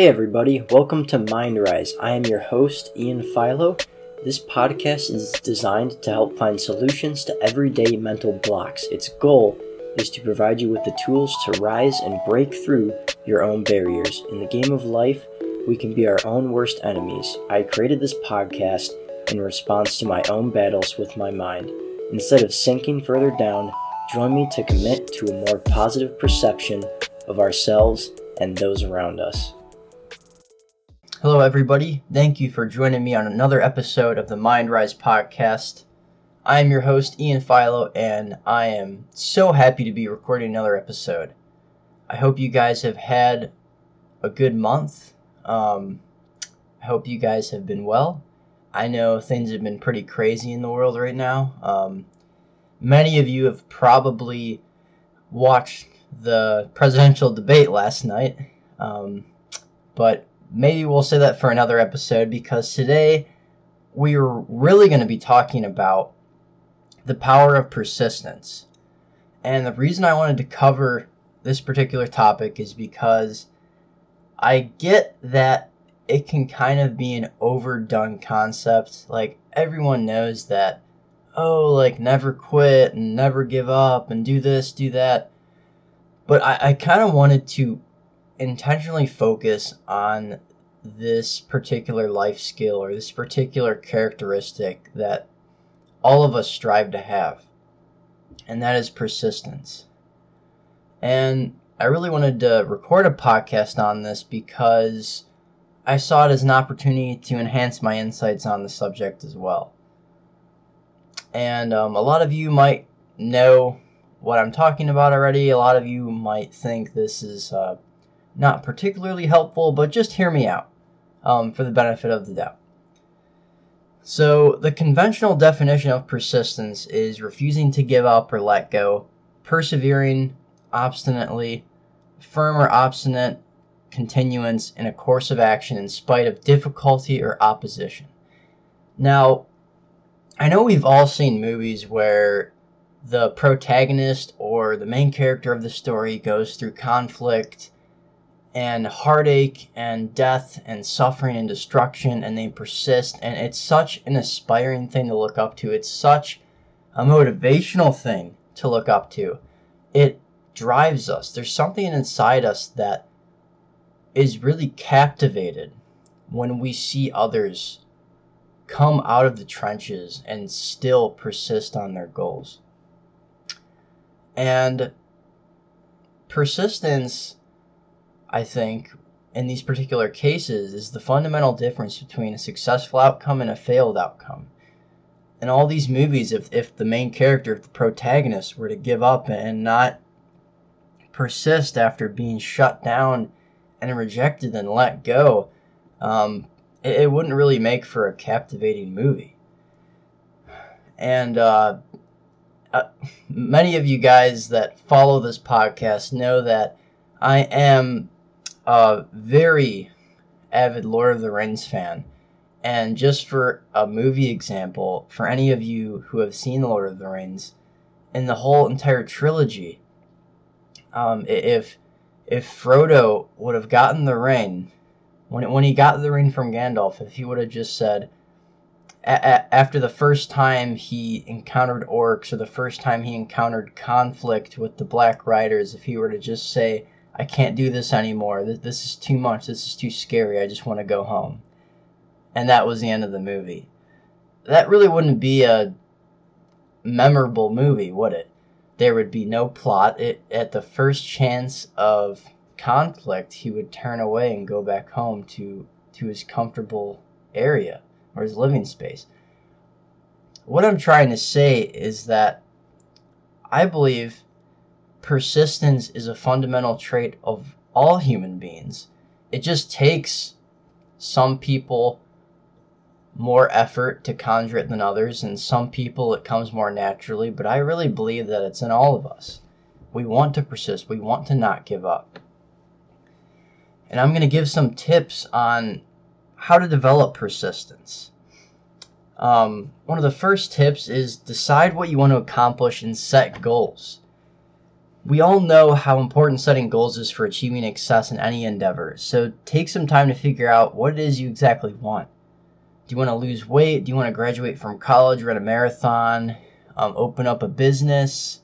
Hey everybody, welcome to MindRise. I am your host, Ian Philo. This podcast is designed to help find solutions to everyday mental blocks. Its goal is to provide you with the tools to rise and break through your own barriers. In the game of life, we can be our own worst enemies. I created this podcast in response to my own battles with my mind. Instead of sinking further down, join me to commit to a more positive perception of ourselves and those around us. Hello, everybody. Thank you for joining me on another episode of the MindRise podcast. I am your host, Ian Philo, and I am so happy to be recording another episode. I hope you guys have had a good month. Um, I hope you guys have been well. I know things have been pretty crazy in the world right now. Um, many of you have probably watched the presidential debate last night, um, but maybe we'll say that for another episode because today we're really going to be talking about the power of persistence. And the reason I wanted to cover this particular topic is because I get that it can kind of be an overdone concept. Like, everyone knows that oh, like never quit and never give up and do this, do that. But I, I kind of wanted to intentionally focus on this particular life skill or this particular characteristic that all of us strive to have, and that is persistence. And I really wanted to record a podcast on this because I saw it as an opportunity to enhance my insights on the subject as well. And um, a lot of you might know what I'm talking about already. A lot of you might think this is uh, not particularly helpful, but just hear me out um, for the benefit of the doubt. So, the conventional definition of persistence is refusing to give up or let go, persevering obstinately, firm or obstinate continuance in a course of action in spite of difficulty or opposition. Now, I know we've all seen movies where the protagonist or the main character of the story goes through conflict and heartache and death and suffering and destruction and they persist. And it's such an aspiring thing to look up to. It's such a motivational thing to look up to. It drives us. There's something inside us that is really captivated when we see others come out of the trenches and still persist on their goals. And persistence, I think, in these particular cases is the fundamental difference between a successful outcome and a failed outcome. In all these movies, if, if the main character, if the protagonist, were to give up and not persist after being shut down and rejected and let go, um, it, it wouldn't really make for a captivating movie. And uh, uh, many of you guys that follow this podcast know that I am a very avid Lord of the Rings fan. And just for a movie example, for any of you who have seen Lord of the Rings, in the whole entire trilogy, um, if if Frodo would have gotten the ring when when he got the ring from Gandalf, if he would have just said, after the first time he encountered orcs or the first time he encountered conflict with the Black Riders, if he were to just say, "I can't do this anymore. This, this is too much. This is too scary. I just want to go home," and that was the end of the movie, that really wouldn't be a memorable movie, would it? There would be no plot. It at the first chance of conflict, he would turn away and go back home to to his comfortable area or his living space. What I'm trying to say is that I believe persistence is a fundamental trait of all human beings. It just takes some people more effort to conjure it than others, and some people it comes more naturally, but I really believe that it's in all of us. We want to persist, we want to not give up and I'm going to give some tips on how to develop persistence. Um, one of the first tips is decide what you want to accomplish and set goals. We all know how important setting goals is for achieving success in any endeavor, so take some time to figure out what it is you exactly want. Do you want to lose weight? Do you want to graduate from college, run a marathon, um, open up a business?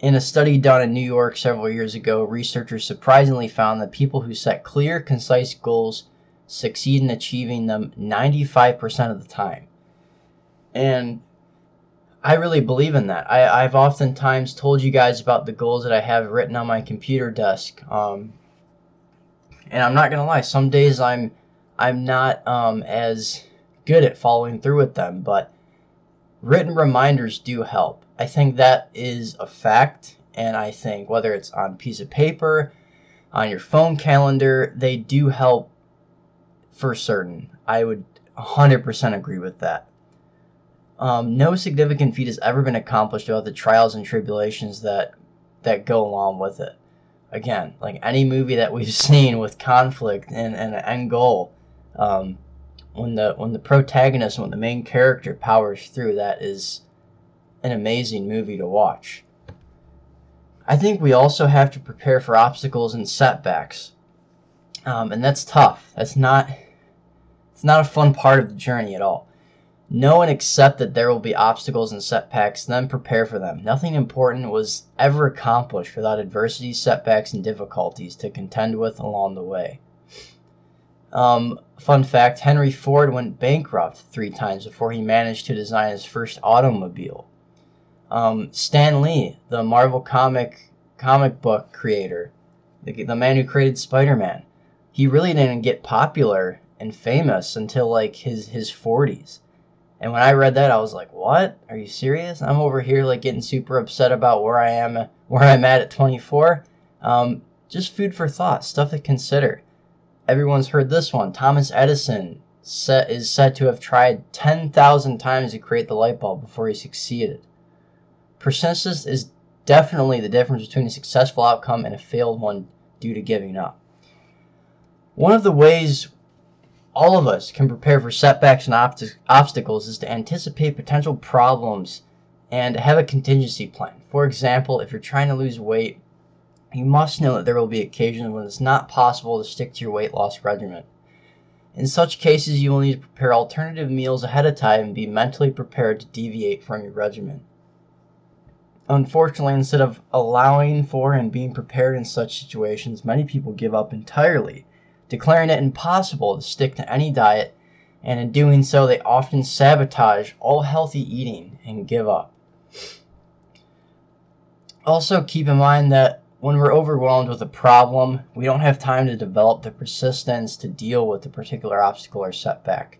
In a study done in New York several years ago, researchers surprisingly found that people who set clear, concise goals succeed in achieving them 95% of the time. And I really believe in that. I, I've oftentimes told you guys about the goals that I have written on my computer desk. Um, and I'm not gonna lie, some days I'm I'm not um, as good at following through with them, but written reminders do help. I think that is a fact, and I think whether it's on a piece of paper, on your phone calendar, they do help for certain. I would 100% agree with that. Um, no significant feat has ever been accomplished without the trials and tribulations that that go along with it. Again, like any movie that we've seen with conflict and, an end goal, um, when the when the protagonist, when the main character powers through, that is an amazing movie to watch. I think we also have to prepare for obstacles and setbacks, um, and that's tough. That's not it's not a fun part of the journey at all. Know and accept that there will be obstacles and setbacks, then prepare for them. Nothing important was ever accomplished without adversity, setbacks, and difficulties to contend with along the way. Um, fun fact Henry Ford went bankrupt three times before he managed to design his first automobile. Um, Stan Lee, the Marvel comic comic book creator, the, the man who created Spider Man, he really didn't get popular and famous until like his his 40s and when I read that, I was like, "What? Are you serious? I'm over here like getting super upset about where I am, where I'm at at 24." Um, just food for thought, stuff to consider. Everyone's heard this one. Thomas Edison set, is said to have tried 10,000 times to create the light bulb before he succeeded. Persistence is definitely the difference between a successful outcome and a failed one due to giving up. One of the ways all of us can prepare for setbacks and obstacles is to anticipate potential problems and have a contingency plan. For example, if you're trying to lose weight, you must know that there will be occasions when it's not possible to stick to your weight loss regimen. In such cases, you will need to prepare alternative meals ahead of time and be mentally prepared to deviate from your regimen. Unfortunately, instead of allowing for and being prepared in such situations, many people give up entirely declaring it impossible to stick to any diet, and in doing so, they often sabotage all healthy eating and give up. Also, keep in mind that when we're overwhelmed with a problem, we don't have time to develop the persistence to deal with the particular obstacle or setback.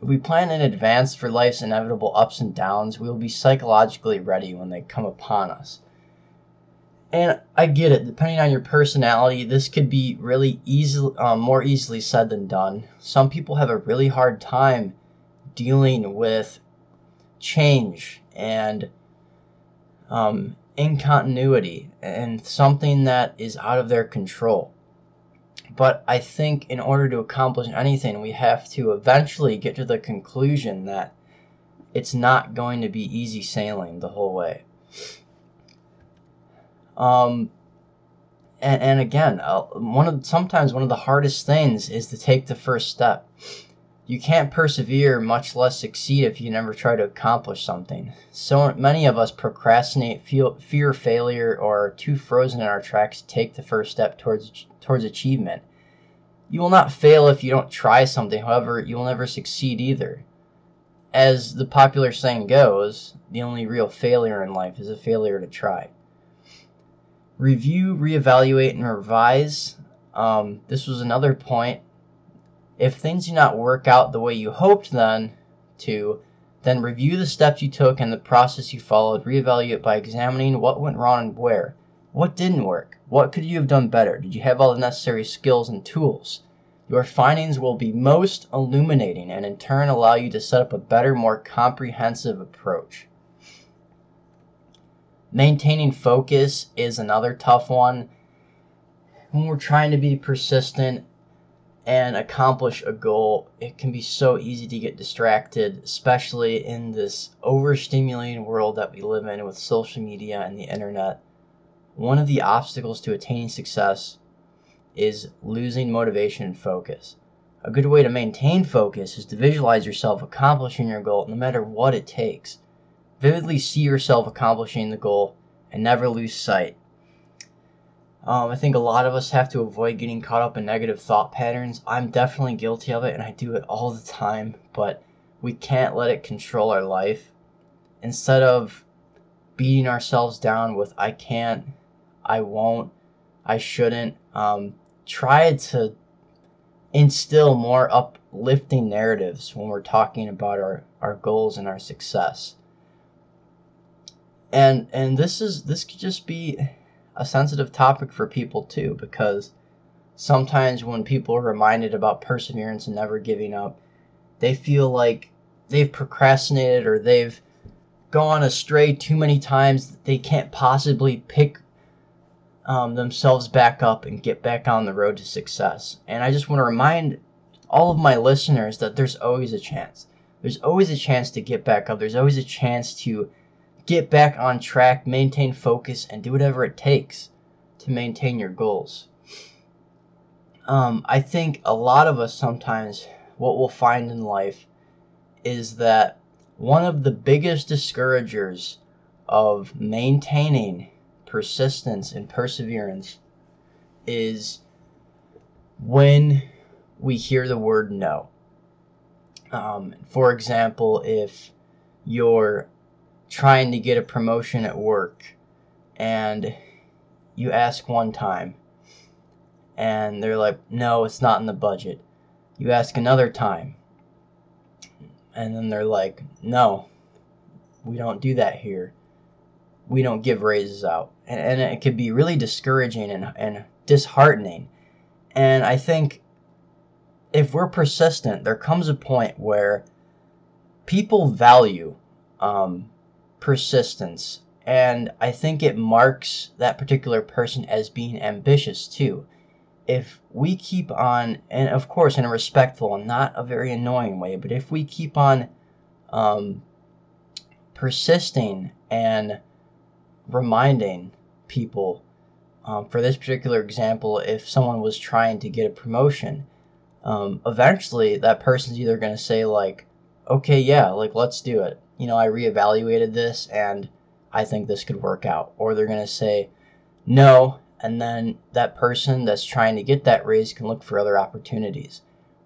If we plan in advance for life's inevitable ups and downs, we will be psychologically ready when they come upon us and I get it. Depending on your personality, this could be really easy, um, more easily said than done. Some people have a really hard time dealing with change and um, incontinuity and something that is out of their control. But I think in order to accomplish anything, we have to eventually get to the conclusion that it's not going to be easy sailing the whole way. Um, and, and again, uh, one of sometimes one of the hardest things is to take the first step. You can't persevere, much less succeed, if you never try to accomplish something. So many of us procrastinate, feel, fear failure, or are too frozen in our tracks to take the first step towards towards achievement. You will not fail if you don't try something. However, you will never succeed either. As the popular saying goes, the only real failure in life is a failure to try review, reevaluate, and revise. Um, this was another point. If things do not work out the way you hoped then to, then review the steps you took and the process you followed. Reevaluate by examining what went wrong and where. What didn't work? What could you have done better? Did you have all the necessary skills and tools? Your findings will be most illuminating and in turn allow you to set up a better, more comprehensive approach. Maintaining focus is another tough one. When we're trying to be persistent and accomplish a goal, it can be so easy to get distracted, especially in this overstimulating world that we live in with social media and the internet. one of the obstacles to attaining success is losing motivation and focus. A good way to maintain focus is to visualize yourself accomplishing your goal no matter what it takes. Vividly see yourself accomplishing the goal and never lose sight. Um, I think a lot of us have to avoid getting caught up in negative thought patterns. I'm definitely guilty of it and I do it all the time, but we can't let it control our life. Instead of beating ourselves down with, I can't, I won't, I shouldn't, um, try to instill more uplifting narratives when we're talking about our, our goals and our success. And and this is this could just be a sensitive topic for people too because sometimes when people are reminded about perseverance and never giving up, they feel like they've procrastinated or they've gone astray too many times that they can't possibly pick um, themselves back up and get back on the road to success. And I just want to remind all of my listeners that there's always a chance. There's always a chance to get back up. There's always a chance to get back on track, maintain focus, and do whatever it takes to maintain your goals. Um, I think a lot of us sometimes, what we'll find in life is that one of the biggest discouragers of maintaining persistence and perseverance is when we hear the word no. Um, for example, if you're trying to get a promotion at work and you ask one time and they're like, no, it's not in the budget. You ask another time and then they're like, no, we don't do that here we don't give raises out. And, and it could be really discouraging and, and disheartening. And I think if we're persistent, there comes a point where people value um, persistence. And I think it marks that particular person as being ambitious too. If we keep on, and of course in a respectful and not a very annoying way, but if we keep on um, persisting and reminding people. Um, for this particular example, if someone was trying to get a promotion, um, eventually that person's either going to say, like, okay, yeah, like, let's do it. You know, I reevaluated this and I think this could work out. Or they're going to say, no, and then that person that's trying to get that raise can look for other opportunities.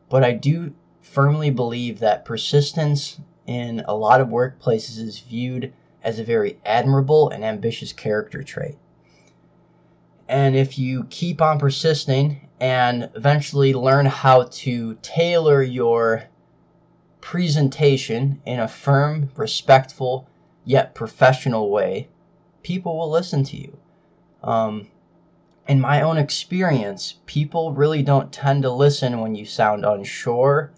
But I do firmly believe that persistence in a lot of workplaces is viewed as a very admirable and ambitious character trait. And if you keep on persisting and eventually learn how to tailor your presentation in a firm, respectful, yet professional way, people will listen to you. Um, in my own experience, people really don't tend to listen when you sound unsure,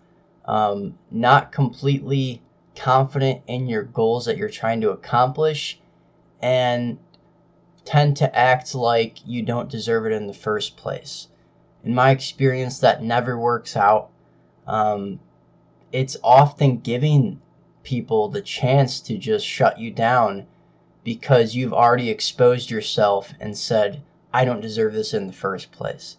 um, not completely confident in your goals that you're trying to accomplish and tend to act like you don't deserve it in the first place. In my experience, that never works out. Um, it's often giving people the chance to just shut you down because you've already exposed yourself and said, I don't deserve this in the first place.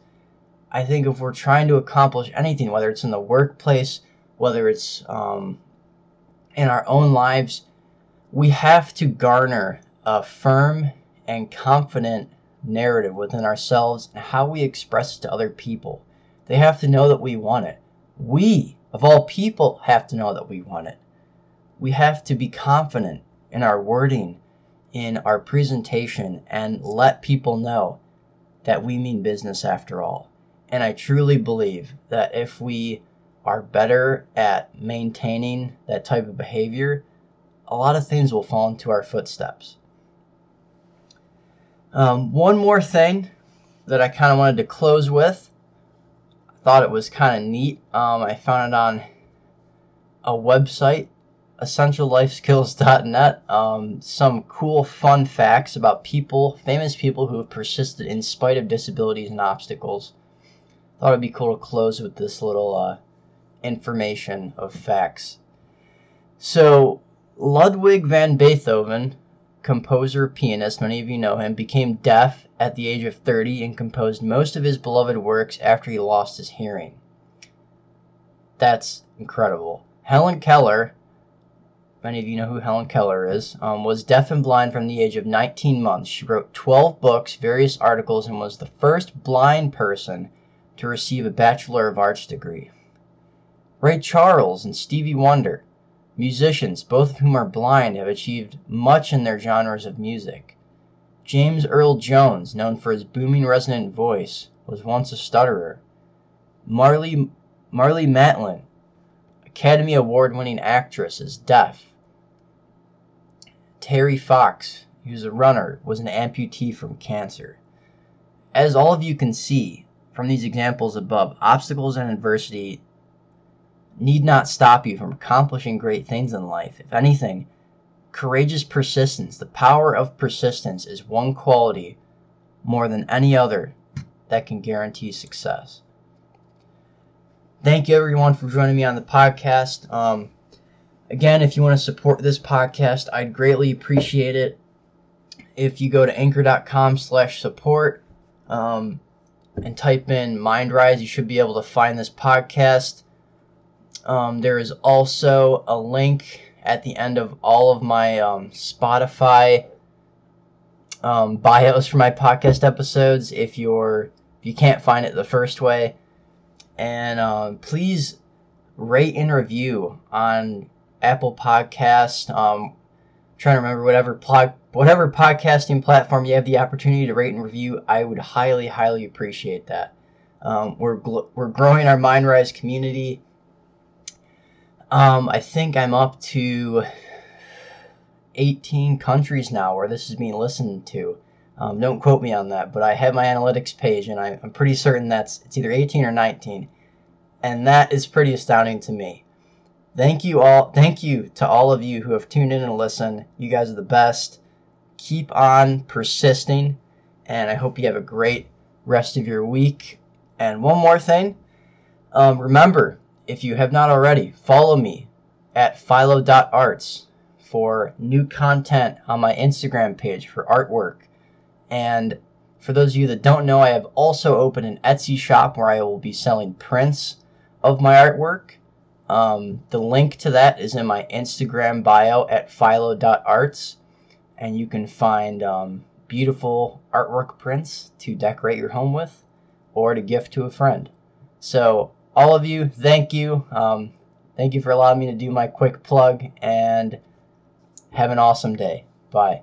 I think if we're trying to accomplish anything, whether it's in the workplace, whether it's um, in our own lives, we have to garner a firm and confident narrative within ourselves and how we express it to other people. They have to know that we want it. We, of all people, have to know that we want it. We have to be confident in our wording, in our presentation, and let people know that we mean business after all. And I truly believe that if we are better at maintaining that type of behavior, a lot of things will fall into our footsteps. Um, one more thing that I kind of wanted to close with. Thought it was kind of neat. Um, I found it on a website, essentiallifeskills.net. Um, some cool, fun facts about people, famous people who have persisted in spite of disabilities and obstacles. Thought it'd be cool to close with this little uh, information of facts. So, Ludwig van Beethoven composer, pianist, many of you know him, became deaf at the age of 30 and composed most of his beloved works after he lost his hearing. That's incredible. Helen Keller, many of you know who Helen Keller is, um, was deaf and blind from the age of 19 months. She wrote 12 books, various articles, and was the first blind person to receive a Bachelor of Arts degree. Ray Charles and Stevie Wonder, musicians, both of whom are blind, have achieved much in their genres of music. James Earl Jones, known for his booming resonant voice, was once a stutterer. Marley, Marlee Matlin, Academy Award winning actress, is deaf. Terry Fox, who's a runner, was an amputee from cancer. As all of you can see from these examples above, obstacles and adversity need not stop you from accomplishing great things in life. If anything, courageous persistence, the power of persistence, is one quality more than any other that can guarantee success. Thank you, everyone, for joining me on the podcast. Um, Again, if you want to support this podcast, I'd greatly appreciate it. If you go to anchor.com slash support um, and type in MindRise, you should be able to find this podcast. Um, there is also a link at the end of all of my um, Spotify um, bios for my podcast episodes if you're if you can't find it the first way. And uh, please rate and review on Apple Podcast. Um, trying to remember whatever plug, whatever podcasting platform you have the opportunity to rate and review. I would highly, highly appreciate that. Um, we're gl- we're growing our MindRise community. Um, I think I'm up to 18 countries now where this is being listened to. Um, don't quote me on that, but I have my analytics page, and I, I'm pretty certain that's it's either 18 or 19, and that is pretty astounding to me. Thank you all. Thank you to all of you who have tuned in and listened. You guys are the best. Keep on persisting, and I hope you have a great rest of your week. And one more thing um, remember, if you have not already, follow me at philo.arts for new content on my Instagram page for artwork. And for those of you that don't know, I have also opened an Etsy shop where I will be selling prints of my artwork. Um, the link to that is in my Instagram bio at philo.arts, and you can find um, beautiful artwork prints to decorate your home with or to gift to a friend. So, all of you, thank you. Um, thank you for allowing me to do my quick plug, and have an awesome day. Bye.